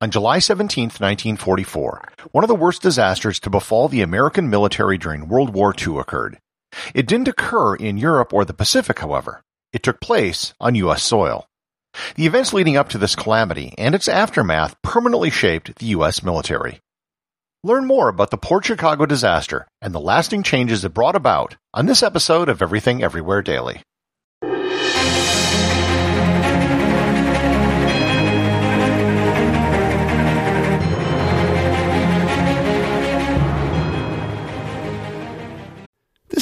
On July 17, 1944, one of the worst disasters to befall the American military during World War II occurred. It didn't occur in Europe or the Pacific, however. It took place on U.S. soil. The events leading up to this calamity and its aftermath permanently shaped the U.S. military. Learn more about the Port Chicago disaster and the lasting changes it brought about on this episode of Everything Everywhere Daily.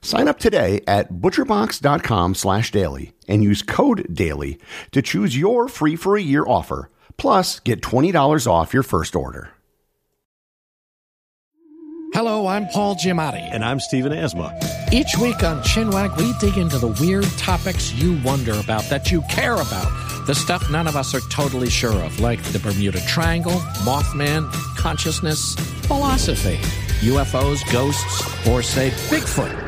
Sign up today at butcherbox.com slash daily and use code DAILY to choose your free for a year offer, plus get $20 off your first order. Hello, I'm Paul Giamatti. And I'm Stephen Asma. Each week on Chinwag, we dig into the weird topics you wonder about, that you care about, the stuff none of us are totally sure of, like the Bermuda Triangle, Mothman, consciousness, philosophy, UFOs, ghosts, or say Bigfoot.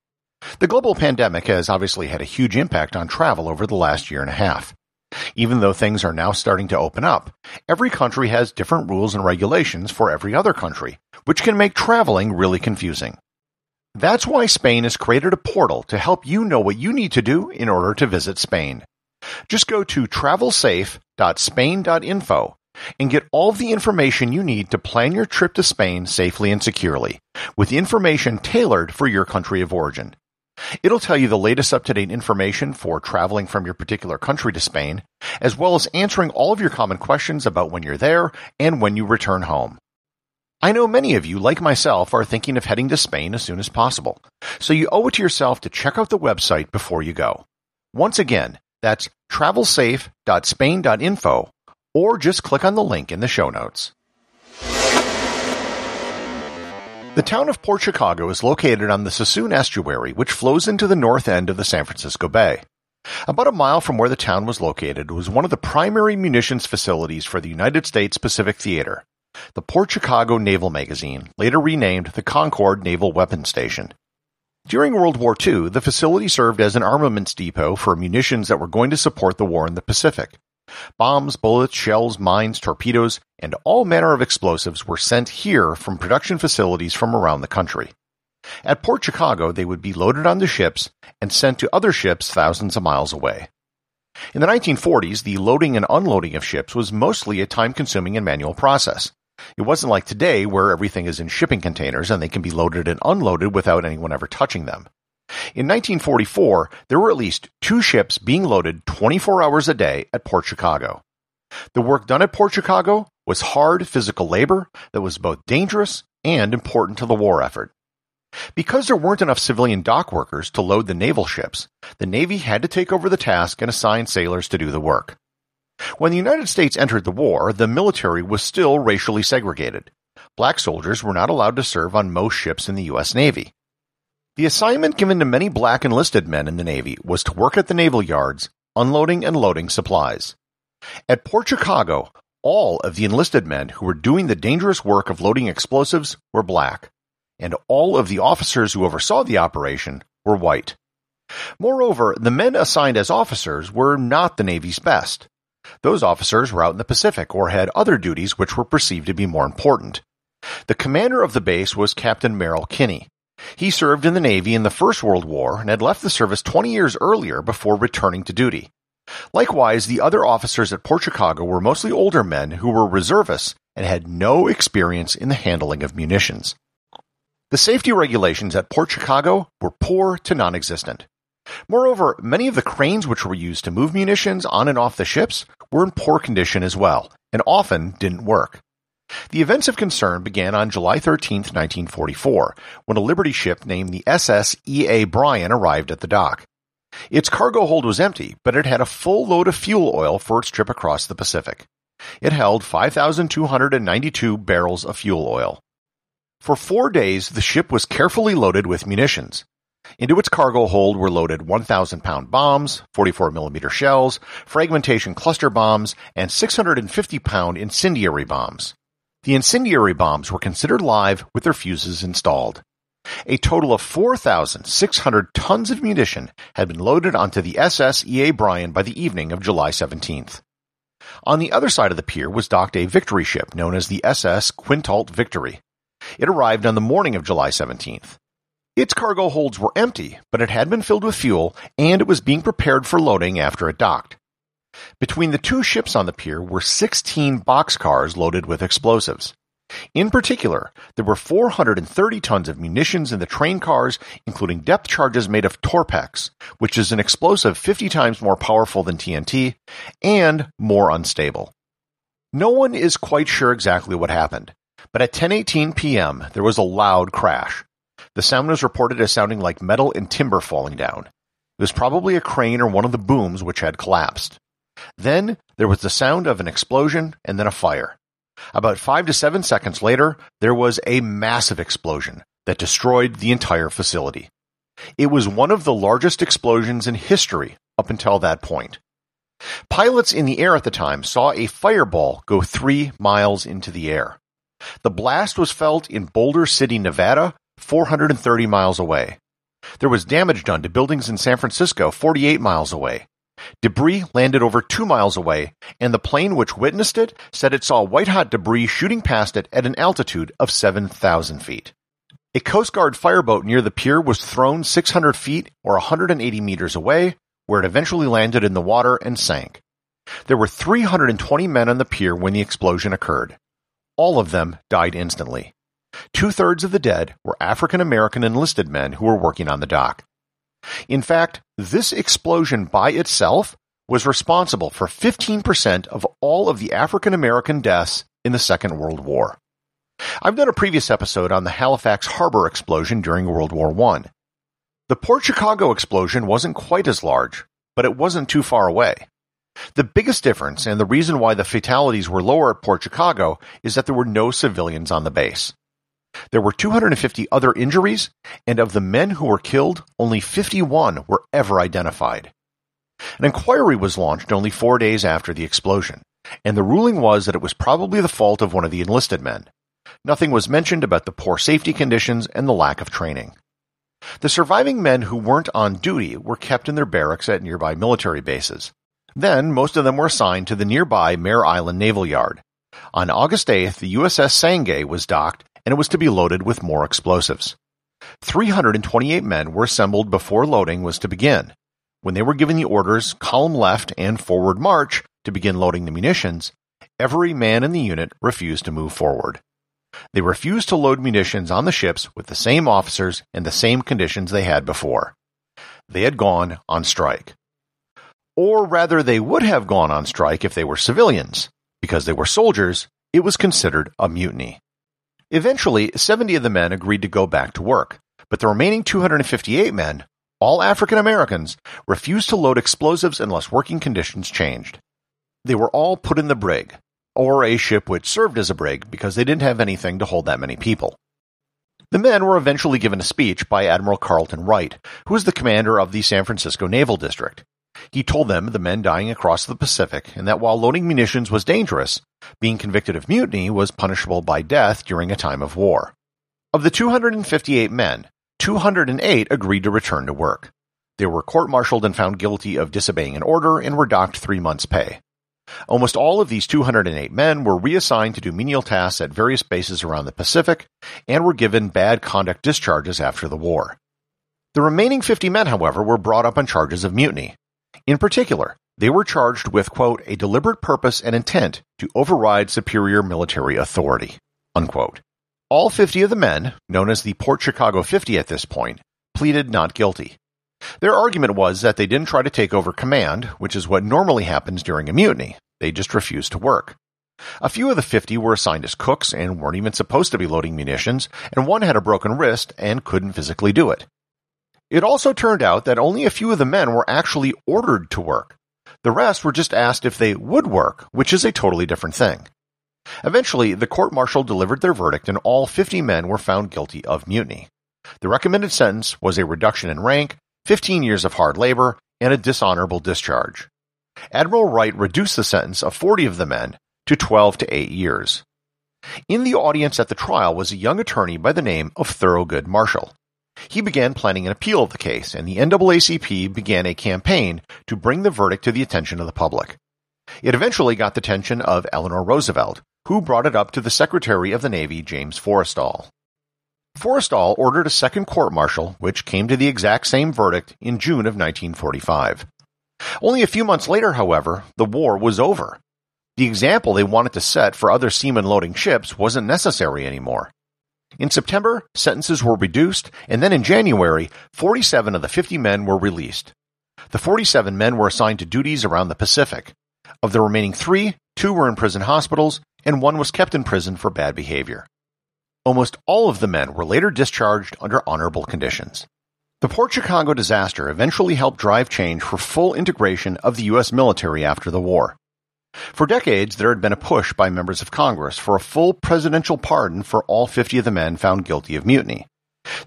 The global pandemic has obviously had a huge impact on travel over the last year and a half. Even though things are now starting to open up, every country has different rules and regulations for every other country, which can make traveling really confusing. That's why Spain has created a portal to help you know what you need to do in order to visit Spain. Just go to travelsafe.spain.info and get all the information you need to plan your trip to Spain safely and securely, with information tailored for your country of origin. It'll tell you the latest up to date information for traveling from your particular country to Spain, as well as answering all of your common questions about when you're there and when you return home. I know many of you, like myself, are thinking of heading to Spain as soon as possible, so you owe it to yourself to check out the website before you go. Once again, that's travelsafe.spain.info or just click on the link in the show notes. The town of Port Chicago is located on the Suisun estuary, which flows into the north end of the San Francisco Bay. About a mile from where the town was located was one of the primary munitions facilities for the United States Pacific Theater, the Port Chicago Naval Magazine, later renamed the Concord Naval Weapons Station. During World War II, the facility served as an armaments depot for munitions that were going to support the war in the Pacific. Bombs, bullets, shells, mines, torpedoes, and all manner of explosives were sent here from production facilities from around the country. At Port Chicago, they would be loaded onto ships and sent to other ships thousands of miles away. In the 1940s, the loading and unloading of ships was mostly a time consuming and manual process. It wasn't like today where everything is in shipping containers and they can be loaded and unloaded without anyone ever touching them. In 1944, there were at least two ships being loaded 24 hours a day at Port Chicago. The work done at Port Chicago was hard physical labor that was both dangerous and important to the war effort. Because there weren't enough civilian dock workers to load the naval ships, the Navy had to take over the task and assign sailors to do the work. When the United States entered the war, the military was still racially segregated. Black soldiers were not allowed to serve on most ships in the U.S. Navy. The assignment given to many black enlisted men in the Navy was to work at the naval yards, unloading and loading supplies. At Port Chicago, all of the enlisted men who were doing the dangerous work of loading explosives were black, and all of the officers who oversaw the operation were white. Moreover, the men assigned as officers were not the Navy's best. Those officers were out in the Pacific or had other duties which were perceived to be more important. The commander of the base was Captain Merrill Kinney. He served in the Navy in the First World War and had left the service 20 years earlier before returning to duty. Likewise, the other officers at Port Chicago were mostly older men who were reservists and had no experience in the handling of munitions. The safety regulations at Port Chicago were poor to non-existent. Moreover, many of the cranes which were used to move munitions on and off the ships were in poor condition as well, and often didn't work. The events of concern began on July 13, 1944, when a Liberty ship named the SS E.A. Bryan arrived at the dock. Its cargo hold was empty, but it had a full load of fuel oil for its trip across the Pacific. It held 5,292 barrels of fuel oil. For four days, the ship was carefully loaded with munitions. Into its cargo hold were loaded 1,000 pound bombs, 44 millimeter shells, fragmentation cluster bombs, and 650 pound incendiary bombs. The incendiary bombs were considered live with their fuses installed. A total of 4,600 tons of munition had been loaded onto the SS E.A. Bryan by the evening of July 17th. On the other side of the pier was docked a victory ship known as the SS Quinault Victory. It arrived on the morning of July 17th. Its cargo holds were empty, but it had been filled with fuel and it was being prepared for loading after it docked. Between the two ships on the pier were 16 boxcars loaded with explosives. In particular, there were 430 tons of munitions in the train cars, including depth charges made of Torpex, which is an explosive 50 times more powerful than TNT and more unstable. No one is quite sure exactly what happened, but at 10:18 p.m. there was a loud crash. The sound was reported as sounding like metal and timber falling down. It was probably a crane or one of the booms which had collapsed. Then there was the sound of an explosion and then a fire. About five to seven seconds later, there was a massive explosion that destroyed the entire facility. It was one of the largest explosions in history up until that point. Pilots in the air at the time saw a fireball go three miles into the air. The blast was felt in Boulder City, Nevada, 430 miles away. There was damage done to buildings in San Francisco, 48 miles away. Debris landed over two miles away, and the plane which witnessed it said it saw white hot debris shooting past it at an altitude of 7,000 feet. A Coast Guard fireboat near the pier was thrown 600 feet or 180 meters away, where it eventually landed in the water and sank. There were 320 men on the pier when the explosion occurred. All of them died instantly. Two thirds of the dead were African American enlisted men who were working on the dock. In fact, this explosion by itself was responsible for 15% of all of the African American deaths in the Second World War. I've done a previous episode on the Halifax Harbor explosion during World War I. The Port Chicago explosion wasn't quite as large, but it wasn't too far away. The biggest difference, and the reason why the fatalities were lower at Port Chicago, is that there were no civilians on the base. There were 250 other injuries, and of the men who were killed, only 51 were ever identified. An inquiry was launched only four days after the explosion, and the ruling was that it was probably the fault of one of the enlisted men. Nothing was mentioned about the poor safety conditions and the lack of training. The surviving men who weren't on duty were kept in their barracks at nearby military bases. Then, most of them were assigned to the nearby Mare Island Naval Yard. On August 8th, the USS Sangay was docked and it was to be loaded with more explosives. 328 men were assembled before loading was to begin. When they were given the orders column left and forward march to begin loading the munitions, every man in the unit refused to move forward. They refused to load munitions on the ships with the same officers and the same conditions they had before. They had gone on strike. Or rather, they would have gone on strike if they were civilians. Because they were soldiers, it was considered a mutiny. Eventually, 70 of the men agreed to go back to work, but the remaining 258 men, all African Americans, refused to load explosives unless working conditions changed. They were all put in the brig, or a ship which served as a brig because they didn't have anything to hold that many people. The men were eventually given a speech by Admiral Carleton Wright, who was the commander of the San Francisco Naval District. He told them the men dying across the Pacific and that while loading munitions was dangerous, being convicted of mutiny was punishable by death during a time of war. Of the 258 men, 208 agreed to return to work. They were court-martialed and found guilty of disobeying an order and were docked three months' pay. Almost all of these 208 men were reassigned to do menial tasks at various bases around the Pacific and were given bad conduct discharges after the war. The remaining 50 men, however, were brought up on charges of mutiny. In particular, they were charged with, quote, a deliberate purpose and intent to override superior military authority, unquote. All 50 of the men, known as the Port Chicago 50 at this point, pleaded not guilty. Their argument was that they didn't try to take over command, which is what normally happens during a mutiny. They just refused to work. A few of the 50 were assigned as cooks and weren't even supposed to be loading munitions, and one had a broken wrist and couldn't physically do it. It also turned out that only a few of the men were actually ordered to work. The rest were just asked if they would work, which is a totally different thing. Eventually, the court martial delivered their verdict and all 50 men were found guilty of mutiny. The recommended sentence was a reduction in rank, 15 years of hard labor, and a dishonorable discharge. Admiral Wright reduced the sentence of 40 of the men to 12 to 8 years. In the audience at the trial was a young attorney by the name of Thoroughgood Marshall. He began planning an appeal of the case, and the NAACP began a campaign to bring the verdict to the attention of the public. It eventually got the attention of Eleanor Roosevelt, who brought it up to the Secretary of the Navy, James Forrestal. Forrestal ordered a second court martial, which came to the exact same verdict in June of 1945. Only a few months later, however, the war was over. The example they wanted to set for other seamen loading ships wasn't necessary anymore. In September, sentences were reduced, and then in January, 47 of the 50 men were released. The 47 men were assigned to duties around the Pacific. Of the remaining three, two were in prison hospitals, and one was kept in prison for bad behavior. Almost all of the men were later discharged under honorable conditions. The Port Chicago disaster eventually helped drive change for full integration of the U.S. military after the war. For decades, there had been a push by members of Congress for a full presidential pardon for all 50 of the men found guilty of mutiny.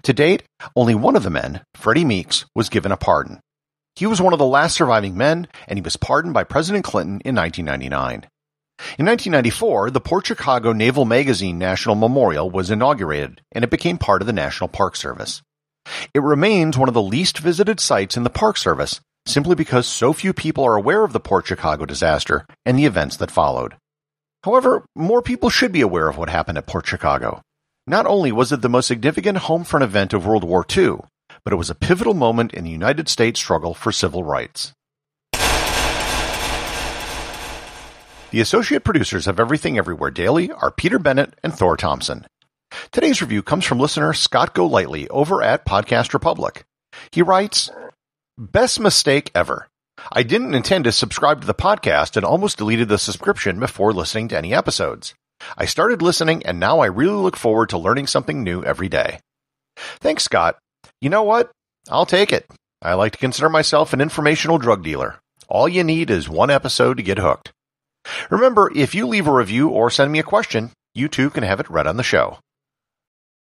To date, only one of the men, Freddie Meeks, was given a pardon. He was one of the last surviving men, and he was pardoned by President Clinton in 1999. In 1994, the Port Chicago Naval Magazine National Memorial was inaugurated, and it became part of the National Park Service. It remains one of the least visited sites in the Park Service, simply because so few people are aware of the Port Chicago disaster and the events that followed. However, more people should be aware of what happened at Port Chicago. Not only was it the most significant home front event of World War II, but it was a pivotal moment in the United States struggle for civil rights. The associate producers of Everything Everywhere Daily are Peter Bennett and Thor Thompson. Today's review comes from listener Scott Golightly over at Podcast Republic. He writes, Best mistake ever. I didn't intend to subscribe to the podcast and almost deleted the subscription before listening to any episodes. I started listening and now I really look forward to learning something new every day. Thanks, Scott. You know what? I'll take it. I like to consider myself an informational drug dealer. All you need is one episode to get hooked. Remember, if you leave a review or send me a question, you too can have it read on the show.